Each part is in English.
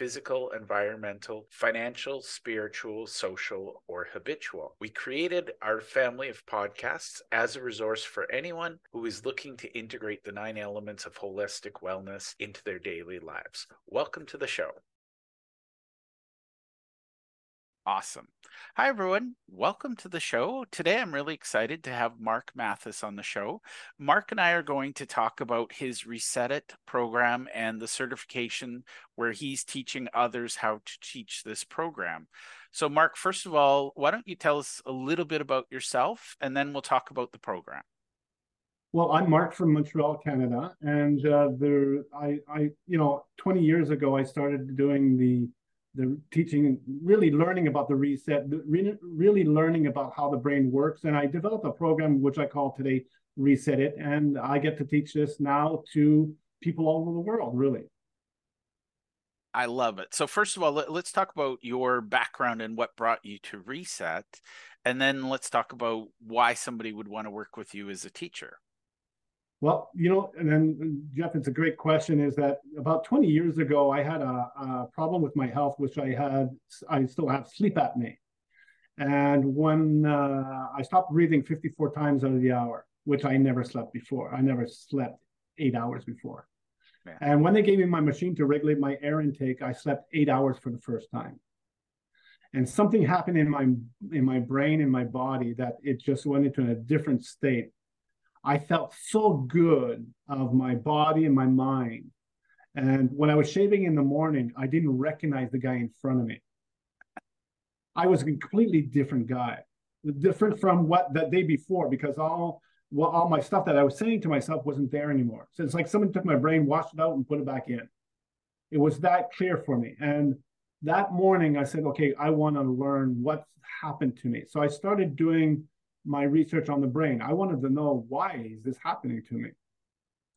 physical, environmental, financial, spiritual, social, or habitual. We created our family of podcasts as a resource for anyone who is looking to integrate the nine elements of holistic wellness into their daily lives. Welcome to the show. Awesome. Hi, everyone. Welcome to the show. Today, I'm really excited to have Marc Mathys on the show. Marc and I are going to talk about his Reset It program and the certification where he's teaching others how to teach this program. So, Marc, first of all, why don't you tell us a little bit about yourself and then we'll talk about the program. Well, I'm Marc from Montreal, Canada, and uh, there, I, I, you know, 20 years ago, I started doing the, the teaching, really learning about the reset, really learning about how the brain works, and I developed a program which I call today Reset It, and I get to teach this now to people all over the world, really. I love it. So first of all, let, us talk about your background and what brought you to Reset, and then let's talk about why somebody would want to work with you as a teacher. Well, you know, and then Jeff, it's a great question. Is that about 20 years ago, I had a, a problem with my health, which I had, I still have sleep apnea. And when uh, I stopped breathing 54 times out of the hour, which I never slept before, I never slept eight hours before. And when they gave me my machine to regulate my air intake, I slept eight hours for the first time. And something happened in my in my brain in my body that it just went into a different state I felt so good of my body and my mind. And when I was shaving in the morning, I didn't recognize the guy in front of me. I was a completely different guy, different from what the day before, because all well, all my stuff that I was saying to myself wasn't there anymore. So it's like someone took my brain, washed it out, and put it back in. It was that clear for me. And that morning, I said, okay, I want to learn what's happened to me. So I started doing my research on the brain. I wanted to know why is this happening to me?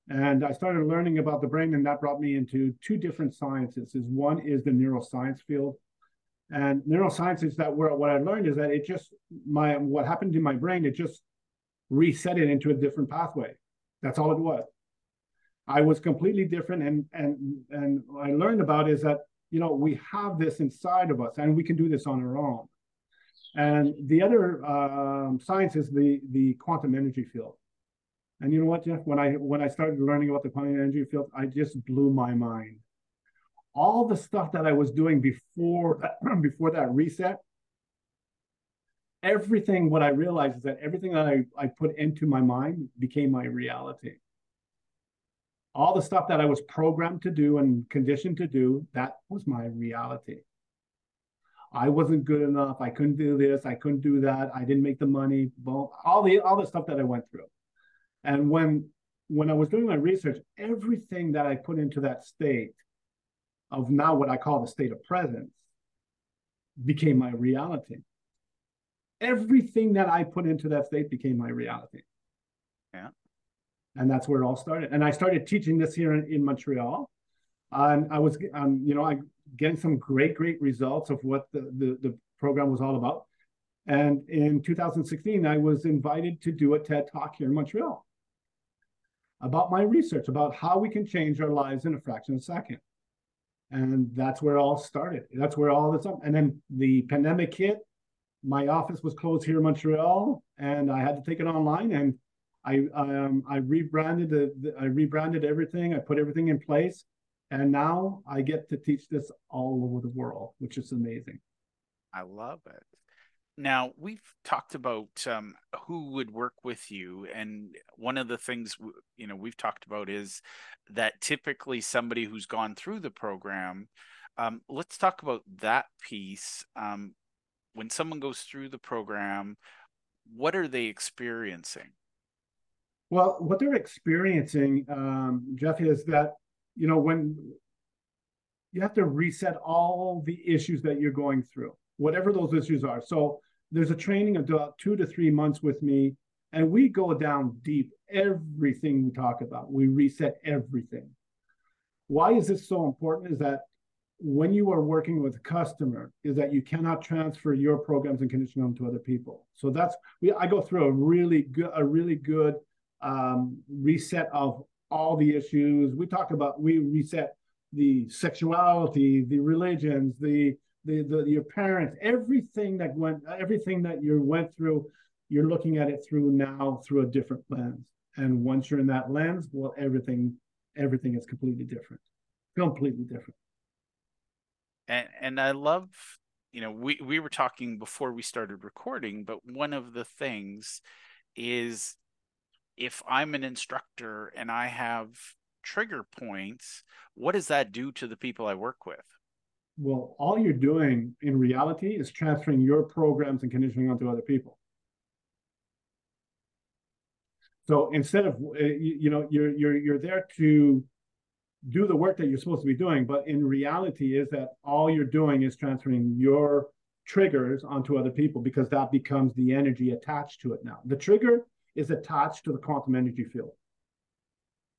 And I started learning about the brain, and that brought me into two different sciences. Is one is the neuroscience field, and neuroscience is that where what I learned is that it just my what happened to my brain, it just reset it into a different pathway. That's all it was. I was completely different, and and and I learned about is that you know we have this inside of us, and we can do this on our own. And the other um, science is the the quantum energy field. And you know what, Jeff? When I when I started learning about the quantum energy field, I just blew my mind. All the stuff that I was doing before before that reset, everything. What I realized is that everything that I, I put into my mind became my reality. All the stuff that I was programmed to do and conditioned to do, that was my reality. I wasn't good enough. I couldn't do this. I couldn't do that. I didn't make the money. Well, all the all the stuff that I went through. And when when I was doing my research, everything that I put into that state of now what I call the state of presence became my reality. Everything that I put into that state became my reality. Yeah. And that's where it all started. And I started teaching this here in, in Montreal. Um, I was, um, you know, I getting some great, great results of what the, the, the program was all about. And in 2016, I was invited to do a TED Talk here in Montreal about my research about how we can change our lives in a fraction of a second. And that's where it all started. That's where all this, and then the pandemic hit. My office was closed here in Montreal, and I had to take it online. And I um, I rebranded the, the I rebranded everything. I put everything in place, and now I get to teach this all over the world, which is amazing. I love it. Now we've talked about um, who would work with you, and one of the things you know we've talked about is that typically somebody who's gone through the program. Um, let's talk about that piece. Um, when someone goes through the program, what are they experiencing? Well, what they're experiencing, um, Jeff, is that you know, when you have to reset all the issues that you're going through, whatever those issues are. So there's a training of about two to three months with me, and we go down deep. Everything we talk about, we reset everything. Why is this so important? Is that when you are working with a customer, is that you cannot transfer your programs and conditioning them to other people. So that's we. I go through a really good, a really good um, reset of all the issues. We talk about we reset the sexuality, the religions, the the, the your parents, everything that went, everything that you went through, you're looking at it through now through a different lens. And once you're in that lens, well, everything everything is completely different, completely different. And and I love, you know, we we were talking before we started recording, but one of the things is if I'm an instructor and I have trigger points, what does that do to the people I work with? Well, all you're doing in reality is transferring your programs and conditioning onto other people. So instead of uh, you know you're you're you're there to do the work that you're supposed to be doing, but in reality is that all you're doing is transferring your triggers onto other people because that becomes the energy attached to it now. The trigger is attached to the quantum energy field.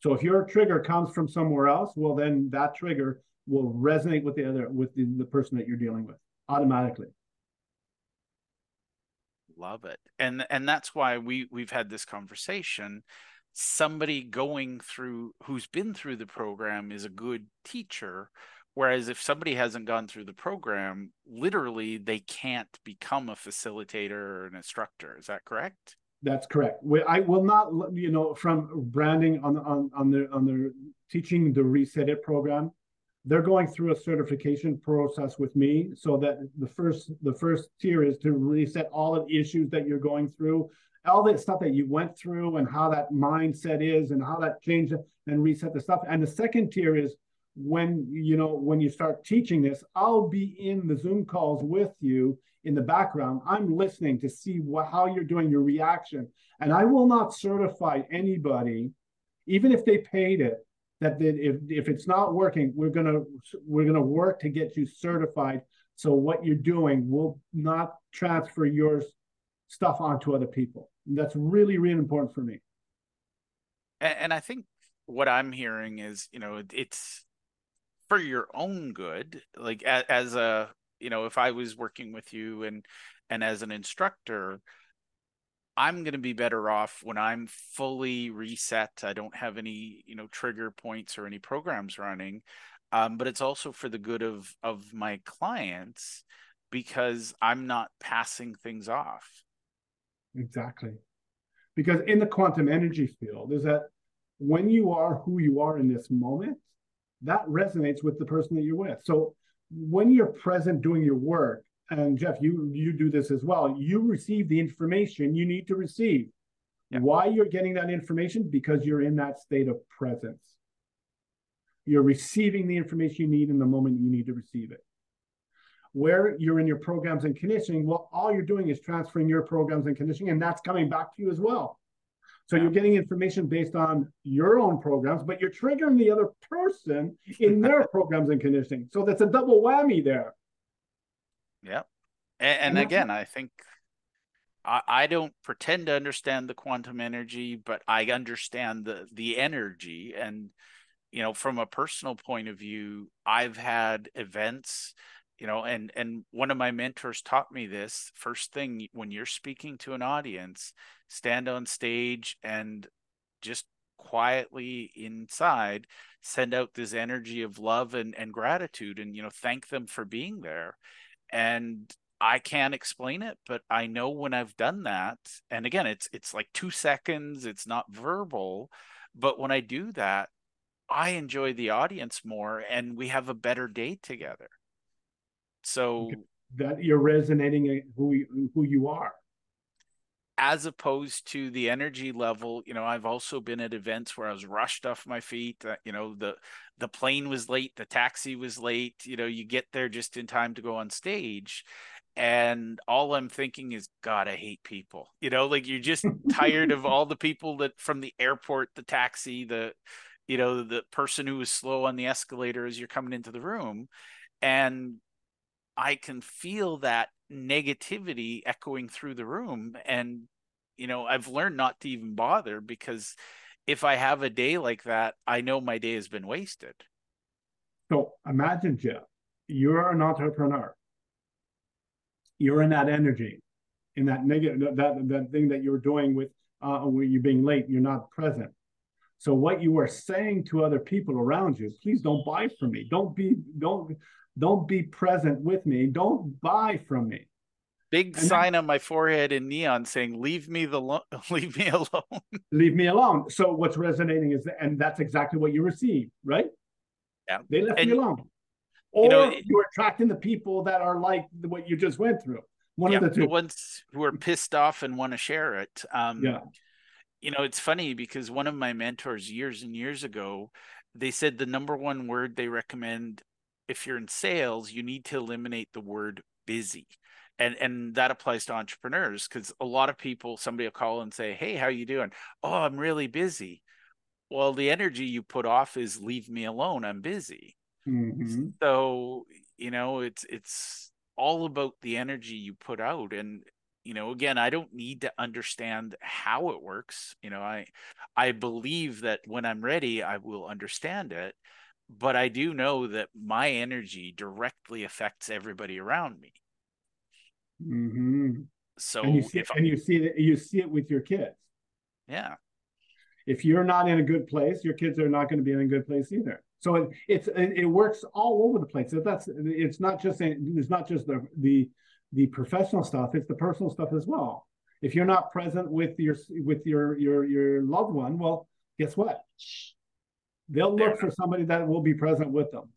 So if your trigger comes from somewhere else, well, then that trigger will resonate with the other with the, the person that you're dealing with automatically. Love it. And and that's why we we've had this conversation. Somebody going through who's been through the program is a good teacher Whereas if somebody hasn't gone through the program, literally they can't become a facilitator or an instructor. Is that correct? That's correct. I will not, you know, from branding on on on the on the teaching the Reset It program. They're going through a certification process with me, so that the first the first tier is to reset all of the issues that you're going through, all the stuff that you went through, and how that mindset is, and how that changed and reset the stuff. And the second tier is when you know when you start teaching this, I'll be in the Zoom calls with you in the background. I'm listening to see what, how you're doing your reaction. And I will not certify anybody, even if they paid it, that if, if it's not working, we're gonna we're gonna work to get you certified. So what you're doing will not transfer your stuff onto other people. And that's really, really important for me. And, and I think what I'm hearing is, you know, it's for your own good. Like as, as a you know if i was working with you and and as an instructor i'm going to be better off when i'm fully reset. I don't have any you know trigger points or any programs running. Um, but it's also for the good of of my clients because i'm not passing things off. Exactly. Because in the quantum energy field is that when you are who you are in this moment that resonates with the person that you're with. So when you're present doing your work, and Jeff, you you do this as well. You receive the information you need to receive. Yeah. Why you're getting that information? Because you're in that state of presence. You're receiving the information you need in the moment you need to receive it. Where you're in your programs and conditioning, well, all you're doing is transferring your programs and conditioning, and that's coming back to you as well. So you're getting information based on your own programs, but you're triggering the other person in their programs and conditioning. So that's a double whammy there. Yeah. And, and again, I think I, I don't pretend to understand the quantum energy, but I understand the the energy. And you know, from a personal point of view, I've had events you know and and one of my mentors taught me this first thing when you're speaking to an audience stand on stage and just quietly inside send out this energy of love and, and gratitude and you know thank them for being there. And i can't explain it but i know when i've done that and again it's it's like two seconds it's not verbal but when i do that i enjoy the audience more and we have a better day together so that you're resonating who who you are. As opposed to the energy level you know i've also been at events where i was rushed off my feet uh, you know the the plane was late the taxi was late you know you get there just in time to go on stage. And all i'm thinking is god i hate people. You know like you're just tired of all the people that from the airport the taxi the you know the person who was slow on the escalator as you're coming into the room. And i can feel that negativity echoing through the room and you know i've learned not to even bother because if i have a day like that i know my day has been wasted. So imagine jeff you're an entrepreneur. You're in that energy in that negative that that thing that you're doing with uh when you're being late you're not present. So what you are saying to other people around you, please don't buy from me. Don't be don't don't be present with me. Don't buy from me. Big and sign then, on my forehead in neon saying "Leave me the lo- leave me alone." leave me alone. So what's resonating is, that, and that's exactly what you receive, right? Yeah, they left and, you alone. Or you know, you're attracting the people that are like what you just went through. One yeah, of the two. The ones who are pissed off and want to share it. Um, yeah you know, it's funny because one of my mentors years and years ago, they said the number one word they recommend if you're in sales, you need to eliminate the word busy. And and that applies to entrepreneurs because a lot of people, somebody will call and say, Hey, how you doing? Oh, I'm really busy. Well, the energy you put off is leave me alone. I'm busy. Mm-hmm. So, you know, it's it's all about the energy you put out. And you know again i don't need to understand how it works you know i i believe that when i'm ready i will understand it but i do know that my energy directly affects everybody around me mm-hmm. so and you see it, and you see it you see it with your kids yeah if you're not in a good place your kids are not going to be in a good place either so it, it's it works all over the place so that's it's not just it's not just the the the professional stuff, it's the personal stuff as well. If you're not present with your with your your your loved one, well, guess what? They'll look for somebody that will be present with them.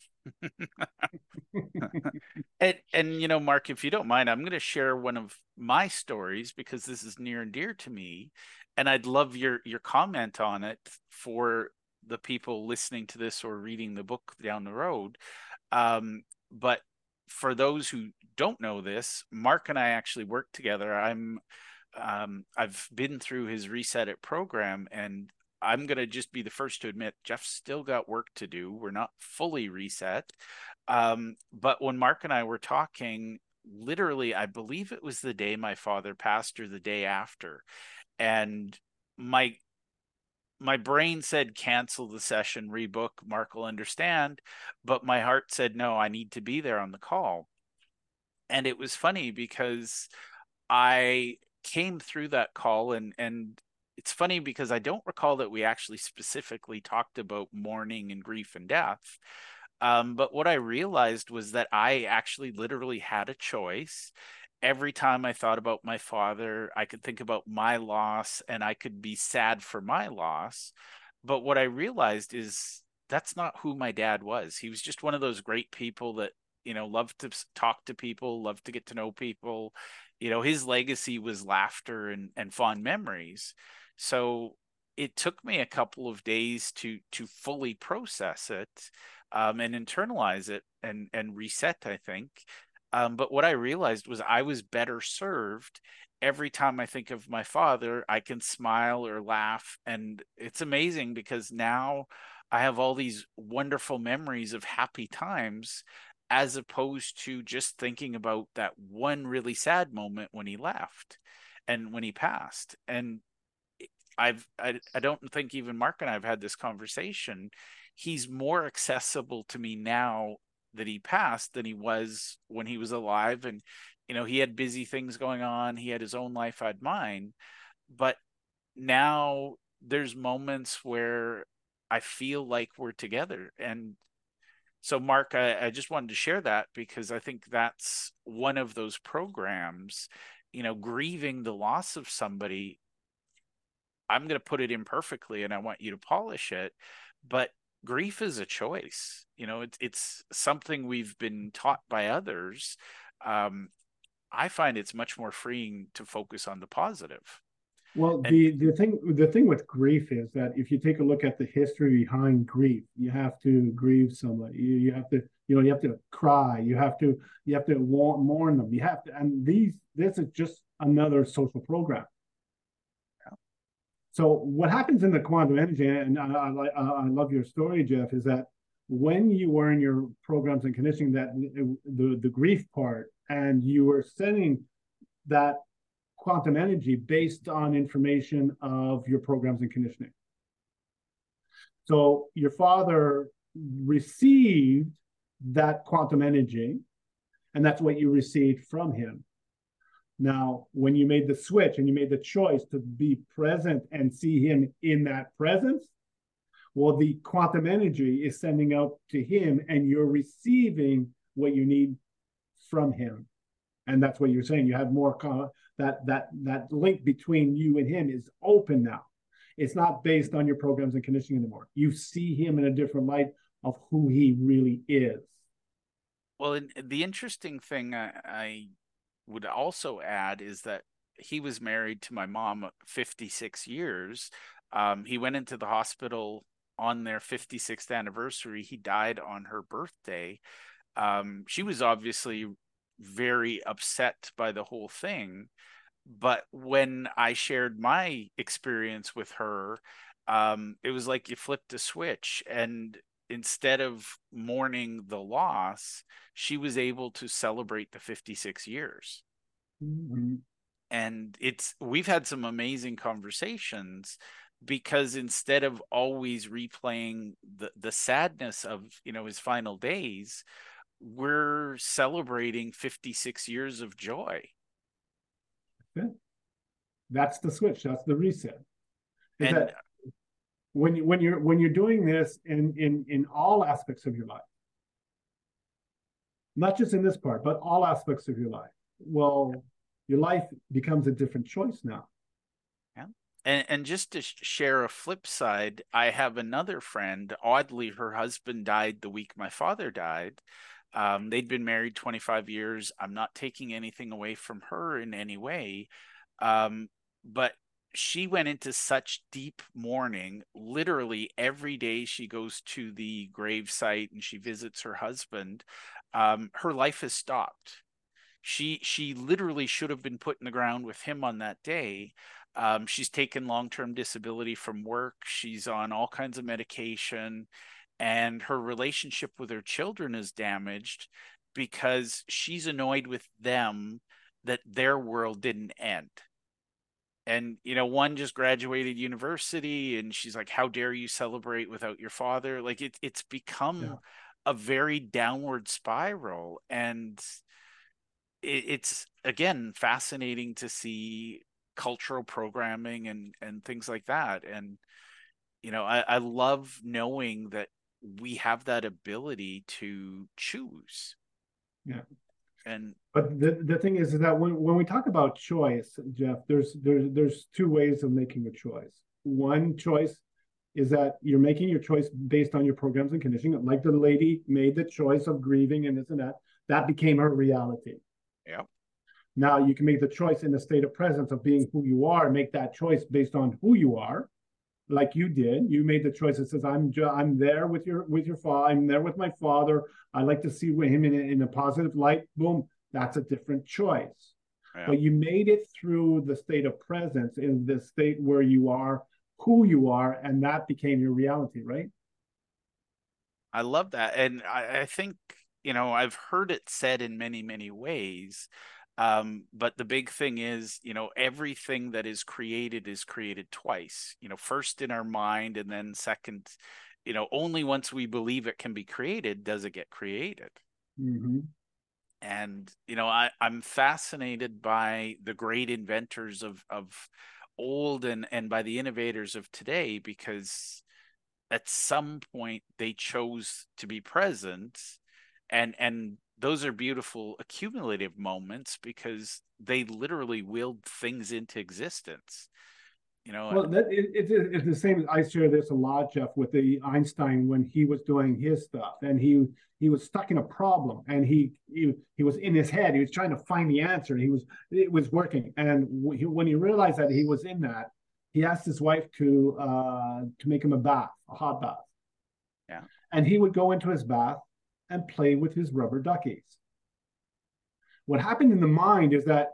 and and you know, Marc, if you don't mind, I'm going to share one of my stories because this is near and dear to me, and I'd love your your comment on it for the people listening to this or reading the book down the road. Um, but for those who don't know this, Marc and I actually work together. I'm um, I've been through his Reset It program, and I'm gonna just be the first to admit Jeff's still got work to do. We're not fully reset, um, but when Marc and I were talking, literally, I believe it was the day my father passed or the day after, and my my brain said cancel the session rebook marc will understand. But my heart said no i need to be there on the call. And it was funny because i came through that call and and it's funny because i don't recall that we actually specifically talked about mourning and grief and death um, but what i realized was that i actually literally had a choice every time I thought about my father, I could think about my loss and I could be sad for my loss. But what I realized is that's not who my dad was. He was just one of those great people that, you know, loved to talk to people, loved to get to know people. You know, his legacy was laughter and, and fond memories. So it took me a couple of days to to fully process it um, and internalize it and and reset, I think. Um, but what I realized was I was better served every time I think of my father, I can smile or laugh. And it's amazing because now I have all these wonderful memories of happy times as opposed to just thinking about that one really sad moment when he left and when he passed. And I've I, I don't think even Marc and I have had this conversation. He's more accessible to me now that he passed than he was when he was alive. And you know he had busy things going on. He had his own life i had mine. But now there's moments where i feel like we're together. And so marc I, I just wanted to share that because i think that's one of those programs you know grieving the loss of somebody i'm going to put it imperfectly and i want you to polish it but grief is a choice you know it's it's something we've been taught by others um, i find it's much more freeing to focus on the positive. Well and, the the thing the thing with grief is that if you take a look at the history behind grief you have to grieve somebody you, you have to you know you have to cry you have to you have to mourn them you have to and these this is just another social program So what happens in the quantum energy, and I, I, I love your story, Jeff, is that when you were in your programs and conditioning, that the the grief part, and you were sending that quantum energy based on information of your programs and conditioning. So your father received that quantum energy, and that's what you received from him. Now, when you made the switch and you made the choice to be present and see him in that presence, well, the quantum energy is sending out to him, and you're receiving what you need from him. And that's what you're saying. You have more that that that link between you and him is open now. It's not based on your programs and conditioning anymore. You see him in a different light of who he really is. Well, the interesting thing I, I would also add is that he was married to my mom 56 years. Um, he went into the hospital on their 56th anniversary. He died on her birthday. Um, she was obviously very upset by the whole thing. But when I shared my experience with her, um, it was like you flipped a switch. And instead of mourning the loss, she was able to celebrate the 56 years. Mm-hmm. And it's we've had some amazing conversations because instead of always replaying the the sadness of you know his final days, we're celebrating 56 years of joy. That's the switch. That's the reset. Is and that when you, when you're when you're doing this in in in all aspects of your life, not just in this part, but all aspects of your life. Well, your life becomes a different choice now. Yeah. And, and just to share a flip side, I have another friend. Oddly, her husband died the week my father died. Um, they'd been married 25 years. I'm not taking anything away from her in any way. Um, but she went into such deep mourning. Literally every day she goes to the grave site and she visits her husband. Um, her life has stopped. She she literally should have been put in the ground with him on that day. Um, she's taken long term disability from work. She's on all kinds of medication, and her relationship with her children is damaged because she's annoyed with them that their world didn't end and you know one just graduated university and she's like how dare you celebrate without your father? Like it, it's become yeah. a very downward spiral and it, it's again fascinating to see cultural programming and and things like that and you know I, I love knowing that we have that ability to choose. Yeah and but the, the thing is, is that when, when we talk about choice, Jeff, there's there's there's two ways of making a choice. One choice is that you're making your choice based on your programs and conditioning. Like the lady made the choice of grieving and this and that. That became her reality. Yeah. Now you can make the choice in the state of presence of being who you are, make that choice based on who you are like you did. You made the choice that says, "I'm I'm there with your with your father. I'm there with my father. I like to see him in, in a positive light." Boom, that's a different choice. Yeah. But you made it through the state of presence in the state where you are, who you are, and that became your reality, right? I love that, and I, I think you know I've heard it said in many many ways um, but the big thing is, you know, everything that is created is created twice. You know, first in our mind, and then second, you know, only once we believe it can be created does it get created. Mm-hmm. And you know, I, I'm fascinated by the great inventors of of old and and by the innovators of today because at some point they chose to be present and and those are beautiful accumulative moments because they literally willed things into existence you know well that, it, it, it's the same i share this a lot jeff with the einstein when he was doing his stuff and he he was stuck in a problem and he he, he was in his head he was trying to find the answer and he was it was working. And he, when he realized that he was in that he asked his wife to uh to make him a bath a hot bath. Yeah. And he would go into his bath and play with his rubber duckies. what happened in the mind is that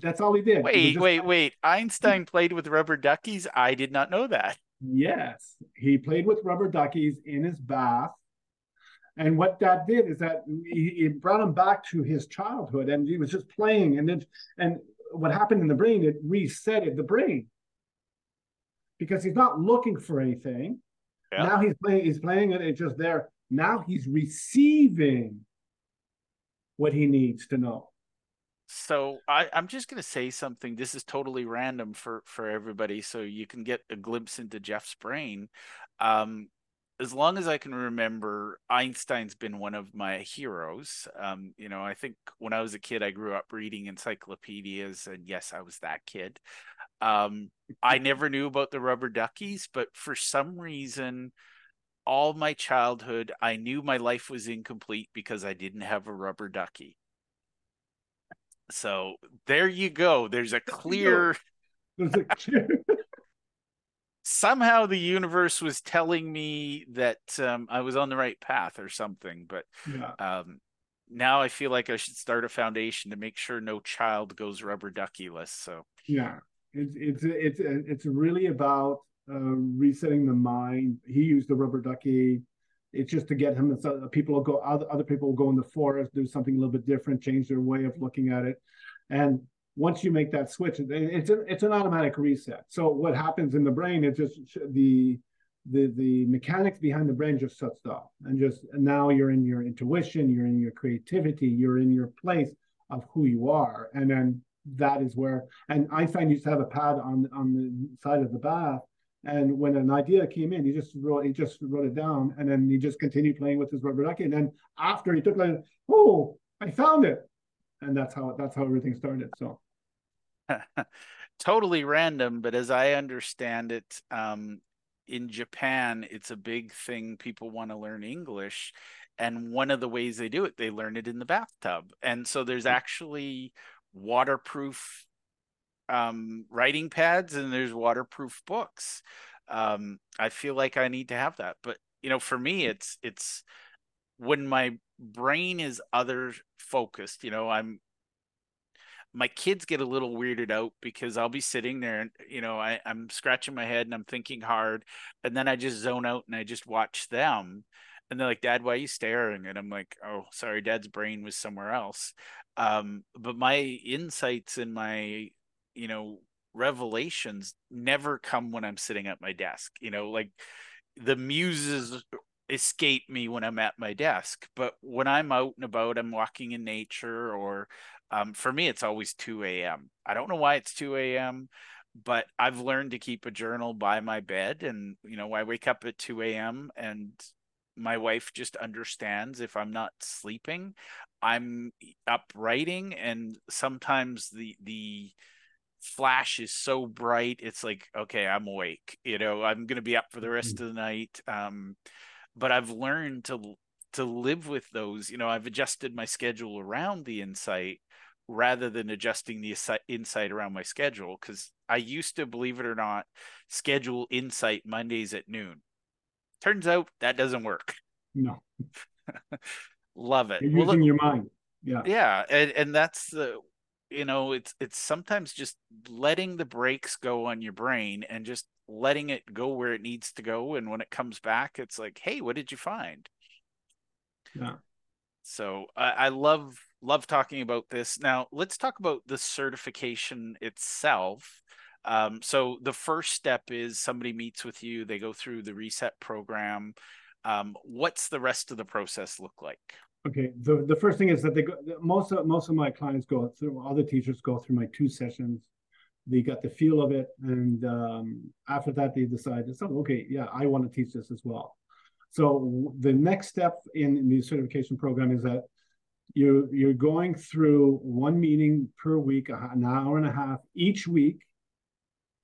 that's all he did. Wait, wait, wait. Einstein played with rubber duckies. I did not know that. Yes, he played with rubber duckies in his bath. And what that did is that it brought him back to his childhood, and he was just playing. And then, and what happened in the brain? It resetted the brain because he's not looking for anything. Yeah. Now he's playing. He's playing it. It's just there. Now he's receiving what he needs to know. So I, I'm just going to say something. This is totally random for for everybody, so you can get a glimpse into Jeff's brain. Um, as long as I can remember, Einstein's been one of my heroes. Um, you know, I think when I was a kid, I grew up reading encyclopedias, and yes, I was that kid. Um, I never knew about the rubber duckies, but for some reason, all my childhood, I knew my life was incomplete because I didn't have a rubber ducky. So there you go. There's a clear. There's a clear somehow the universe was telling me that um, I was on the right path or something. But yeah. um, now I feel like I should start a foundation to make sure no child goes rubber duckyless. So yeah, it's it's it's it's really about uh, resetting the mind. He used the rubber ducky. It's just to get him. So people will go. Other other people will go in the forest, do something a little bit different, change their way of looking at it, and once you make that switch, it's a, it's an automatic reset. So what happens in the brain is just the the the mechanics behind the brain just shuts off, and just and now you're in your intuition, you're in your creativity, you're in your place of who you are, and then that is where. And Einstein used to have a pad on on the side of the bath, and when an idea came in, he just wrote he just wrote it down, and then he just continued playing with his rubber ducky. And then after he took like, oh, I found it, and that's how that's how everything started. So totally random, but as I understand it, um, in Japan, it's a big thing. People want to learn English. And one of the ways they do it, they learn it in the bathtub. And so there's mm. actually waterproof um, writing pads and there's waterproof books. Um, I feel like I need to have that. But, you know, for me, it's, it's, when my brain is other focused you know i'm my kids get a little weirded out because I'll be sitting there and you know I, I'm scratching my head and I'm thinking hard, and then I just zone out and I just watch them, and they're like, "Dad, why are you staring?" And I'm like, "Oh, sorry, Dad's brain was somewhere else." Um, but my insights and my you know revelations never come when I'm sitting at my desk. You know, like the muses escape me when I'm at my desk, but when I'm out and about, I'm walking in nature or um, for me, it's always 2 a.m. I don't know why it's 2 a.m., but I've learned to keep a journal by my bed. And, you know, I wake up at 2 a.m. and my wife just understands if I'm not sleeping, I'm up writing. And sometimes the, the, flash is so bright it's like okay i'm awake you know i'm going to be up for the rest mm-hmm. of the night um but i've learned to to live with those you know i've adjusted my schedule around the insight rather than adjusting the insight around my schedule because I used to, believe it or not, schedule insight Mondays at noon. Turns out that doesn't work. No. Love it. You're using your mind. Yeah. Yeah. And and that's the you know, it's it's sometimes just letting the brakes go on your brain and just letting it go where it needs to go. And when it comes back, it's like, hey, what did you find? Yeah. So I, I love love talking about this. Now let's talk about the certification itself. Um, so the first step is somebody meets with you, they go through the reset program. Um, what's the rest of the process look like? Okay, the, the first thing is that they go, most of most of my clients go through all the teachers go through my two sessions. They got the feel of it, and um, after that they decide, so okay, yeah, I want to teach this as well. So the next step in the certification program is that you you're going through one meeting per week, an hour and a half each week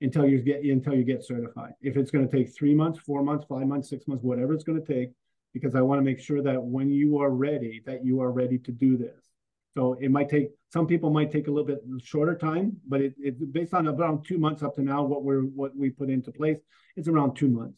until you get until you get certified. If it's going to take three months, four months, five months, six months, whatever it's going to take, because I want to make sure that when you are ready, that you are ready to do this. So it might take some people might take a little bit shorter time, but it, it's based on around two months up to now. What we're what we put into place, it's around two months.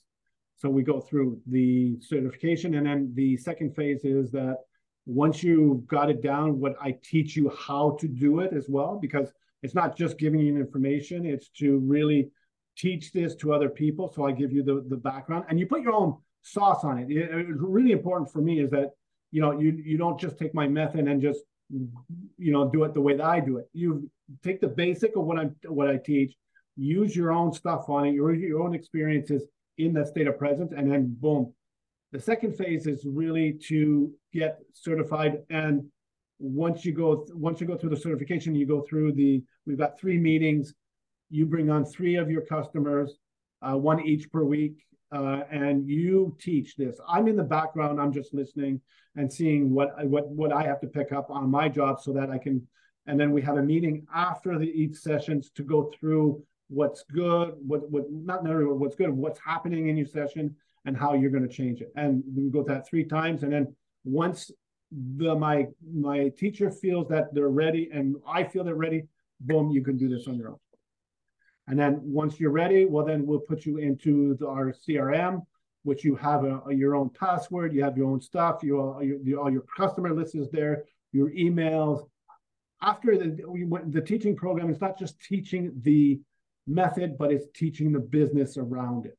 So we go through the certification, and then the second phase is that once you've got it down, what I teach you how to do it as well, because it's not just giving you information, it's to really teach this to other people. So I give you the, the background and you put your own sauce on it. it. It's really important for me is that, you know, you, you don't just take my method and just, you know, do it the way that I do it. You take the basic of what I'm, what I teach, use your own stuff on it, your, your own experiences in that state of presence, and then boom. The second phase is really to get certified and once you go once you go through the certification you go through the we've got three meetings you bring on three of your customers uh, one each per week uh, and you teach this i'm in the background i'm just listening and seeing what what what i have to pick up on my job so that i can and then we have a meeting after the each sessions to go through what's good what what not necessarily what's good what's happening in your session and how you're going to change it and we go that three times and then once the my my teacher feels that they're ready and I feel they're ready, boom, you can do this on your own. And then once you're ready, well, then we'll put you into the, our CRM, which you have a, a, your own password, you have your own stuff, you all your, all your customer list is there, your emails. After the the teaching program, it's not just teaching the method, but it's teaching the business around it.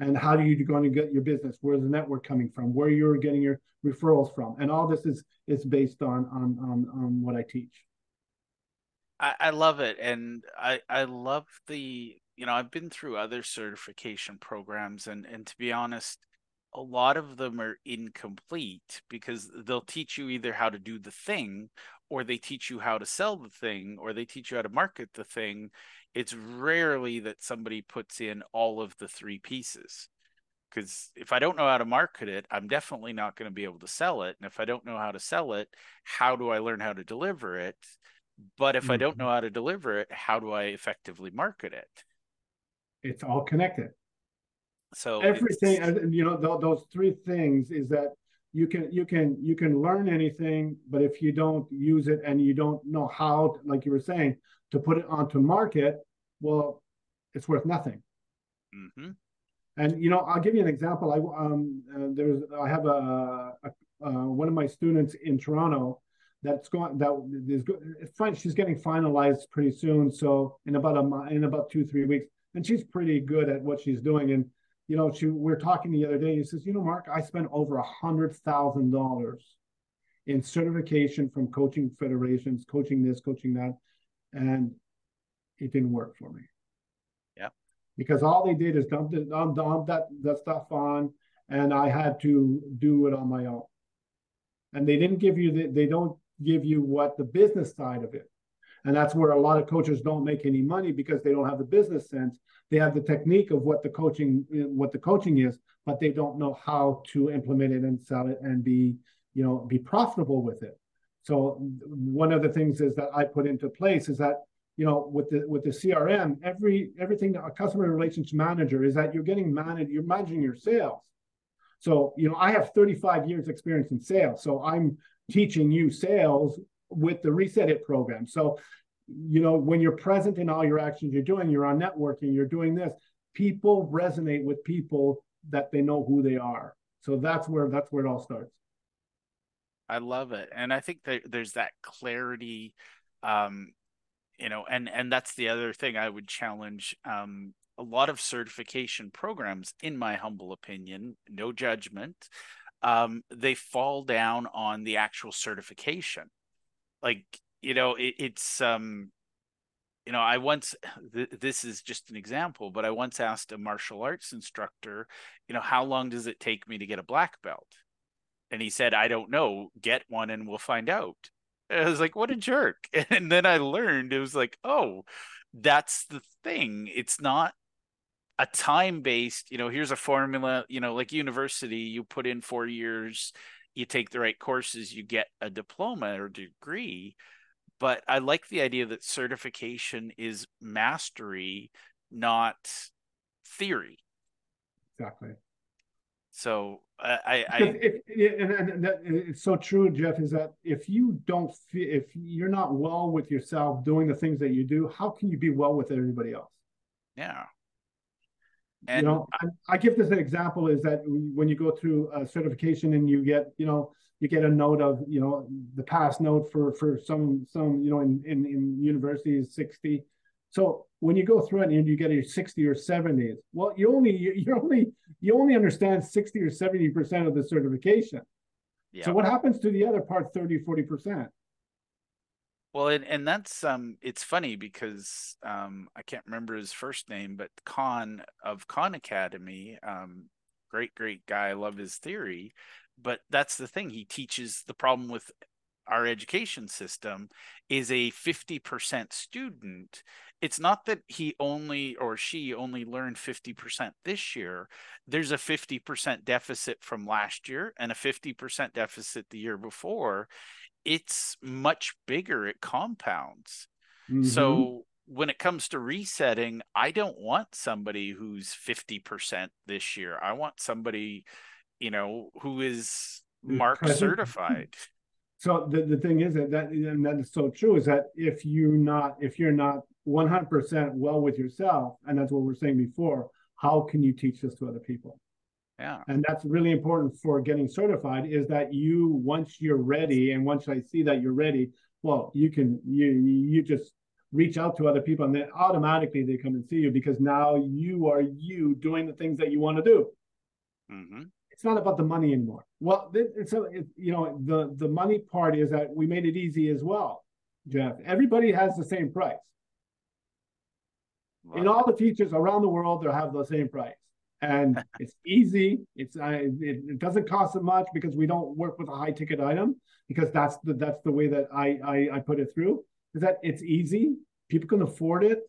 And how are you going to get your business? Where's the network coming from? Where you're getting your referrals from? And all this is is based on on on, on what i teach I, I love it and i i love the you know i've been through other certification programs and and to be honest a lot of them are incomplete because they'll teach you either how to do the thing or they teach you how to sell the thing or they teach you how to market the thing. It's rarely that somebody puts in all of the three pieces because if i don't know how to market it i'm definitely not going to be able to sell it and if i don't know how to sell it how do i learn how to deliver it but if mm-hmm. i don't know mm-hmm. how to deliver it how do i effectively market it it's all connected so everything you know th- those three things is that you can you can you can learn anything but if you don't use it and you don't know how to, like you were saying to put it onto market well it's worth nothing mm-hmm. and you know i'll give you an example i um uh, there's i have a, a uh, one of my students in toronto that's going that is good fine she's getting finalized pretty soon so in about a in about two three weeks and she's pretty good at what she's doing and you know, she we are talking the other day. He says, you know, Marc, I spent over a hundred thousand dollars in certification from coaching federations, coaching this, coaching that, and it didn't work for me. Yeah, because all they did is dump, it, dump, dump that that stuff on, and I had to do it on my own. And they didn't give you the, they don't give you what the business side of it. And that's where a lot of coaches don't make any money because they don't have the business sense. They have the technique of what the coaching what the coaching is but they don't know how to implement it and sell it and be you know be profitable with it. So one of the things is that i put into place is that you know with the with the crm every everything a customer relations manager is that you're getting managed you're managing your sales. So you know i have 35 years experience in sales. So i'm teaching you sales with the Reset It program. So, you know, when you're present in all your actions you're doing, you're on networking, you're doing this, people resonate with people that they know who they are. So that's where that's where it all starts. I love it. And I think that there's that clarity um you know and and that's the other thing I would challenge um a lot of certification programs in my humble opinion, no judgment, um they fall down on the actual certification. Like you know it, it's um you know i once th- this is just an example but i once asked a martial arts instructor you know how long does it take me to get a black belt? And he said i don't know. Get one and we'll find out. And i was like what a jerk. And then i learned it was like oh that's the thing. It's not a time based you know here's a formula you know like university you put in 4 years you take the right courses, you get a diploma or degree. But I like the idea that certification is mastery, not theory. Exactly. So I, I, if, if, and, and that, it's so true, Jeff. Is that if you don't, feel, if you're not well with yourself doing the things that you do, how can you be well with everybody else? Yeah. And you know, I, I give this an example is that when you go through a certification and you get, you know, you get a note of, you know, the pass note for for some some, you know, in in, in university is 60. So when you go through it and you get a 60 or 70, well, you only you only you only understand 60 or 70 percent of the certification. Yeah. So what happens to the other part, 30, 40 percent? Well, and, and that's um, it's funny because um, I can't remember his first name, but Khan of Khan Academy, um, great, great guy. I love his theory, but that's the thing. He teaches the problem with our education system is a 50% student it's not that he only or she only learned 50% this year there's a 50% deficit from last year and a 50% deficit the year before it's much bigger it compounds. Mm-hmm. so when it comes to resetting i don't want somebody who's 50% this year. I want somebody you know who is marc certified. So the, the thing is that, that and that is so true is that if you're not if you're not 100% well with yourself and that's what we are saying before how can you teach this to other people yeah. And that's really important for getting certified is that you once you're ready and once I see that you're ready, well, you can you you just reach out to other people and then automatically they come and see you because now you are you doing the things that you want to do. Mm-hmm. It's not about the money anymore. Well, it's a, it, you know the the money part is that we made it easy as well, Jeff. Everybody has the same price. Wow. In all the teachers around the world, they have the same price and it's easy. It's uh, it, it, doesn't cost as much because we don't work with a high ticket item because that's the that's the way that I I, I put it through is that it's easy. People can afford it,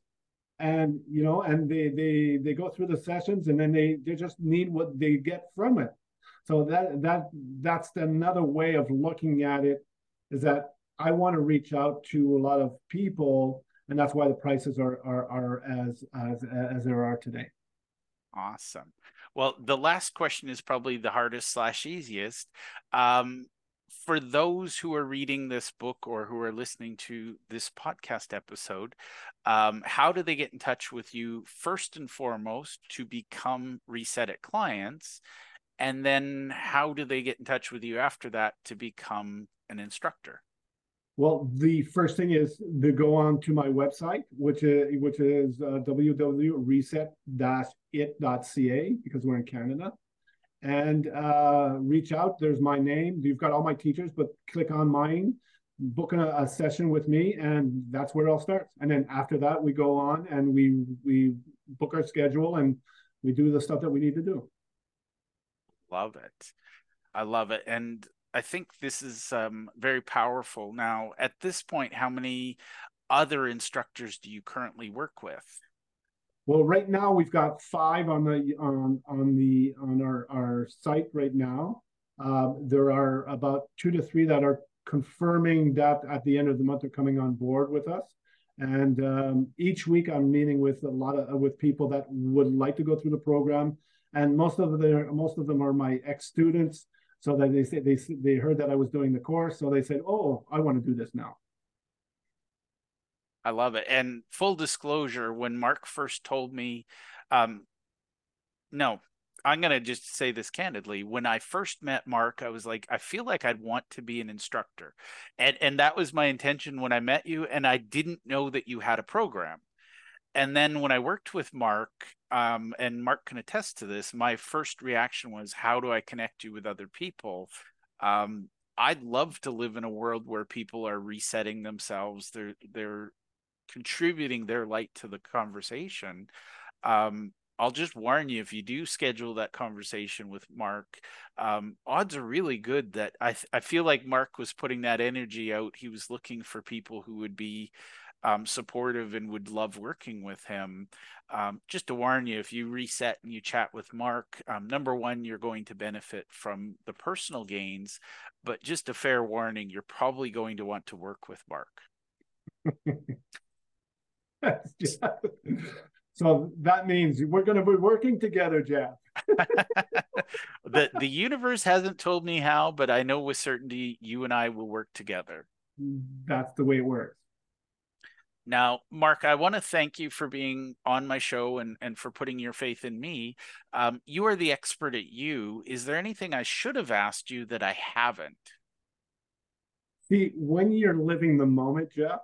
and you know, and they they they go through the sessions and then they they just need what they get from it. So that that that's another way of looking at it is that I want to reach out to a lot of people, and that's why the prices are are, are as as as there are today. Awesome. Well, the last question is probably the hardest slash easiest. Um, for those who are reading this book or who are listening to this podcast episode, um, how do they get in touch with you first and foremost to become Reset It clients? And then how do they get in touch with you after that to become an instructor? Well, the first thing is to go on to my website, which is which is uh, www.reset-it.ca because we're in Canada, and uh, reach out. There's my name. You've got all my teachers, but click on mine, book a, a session with me, and that's where it all starts. And then after that, we go on and we we book our schedule and we do the stuff that we need to do. Love it. I love it. And I think this is um, very powerful. Now, at this point, how many other instructors do you currently work with? Well, right now we've got five on the on on the on our our site right now. Uh, there are about two to three that are confirming that at the end of the month they're coming on board with us. And um, each week I'm meeting with a lot of with people that would like to go through the program, and most of the most of them are my ex students so that they said they they heard that I was doing the course, so they said, "Oh, I want to do this now." I love it. And full disclosure, when Marc first told me, um, no, I'm going to just say this candidly. When I first met Marc, I was like, I feel like I'd want to be an instructor. And and that was my intention when I met you and I didn't know that you had a program and then when I worked with Marc, um, and Marc can attest to this, my first reaction was, "How do I connect you with other people?" Um, I'd love to live in a world where people are resetting themselves. They're they're contributing their light to the conversation. Um, I'll just warn you if you do schedule that conversation with Marc, um, odds are really good that I th- I feel like Marc was putting that energy out. He was looking for people who would be um, supportive and would love working with him. Um, just to warn you, if you reset and you chat with Marc, um, number one, you're going to benefit from the personal gains, but just a fair warning, you're probably going to want to work with Marc. so that means we're going to be working together, Jeff. the the universe hasn't told me how, but I know with certainty you and I will work together. That's the way it works. Now, Marc, I want to thank you for being on my show and, and for putting your faith in me. Um, you are the expert at you. Is there anything I should have asked you that I haven't? See, when you're living the moment, Jeff,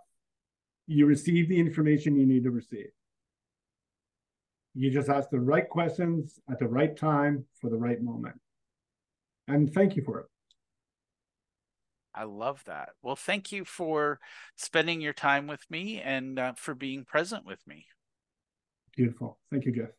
you receive the information you need to receive. You just ask the right questions at the right time for the right moment. And thank you for it. I love that. Well, thank you for spending your time with me and uh, for being present with me. Beautiful. Thank you, Jeff.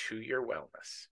to your wellness.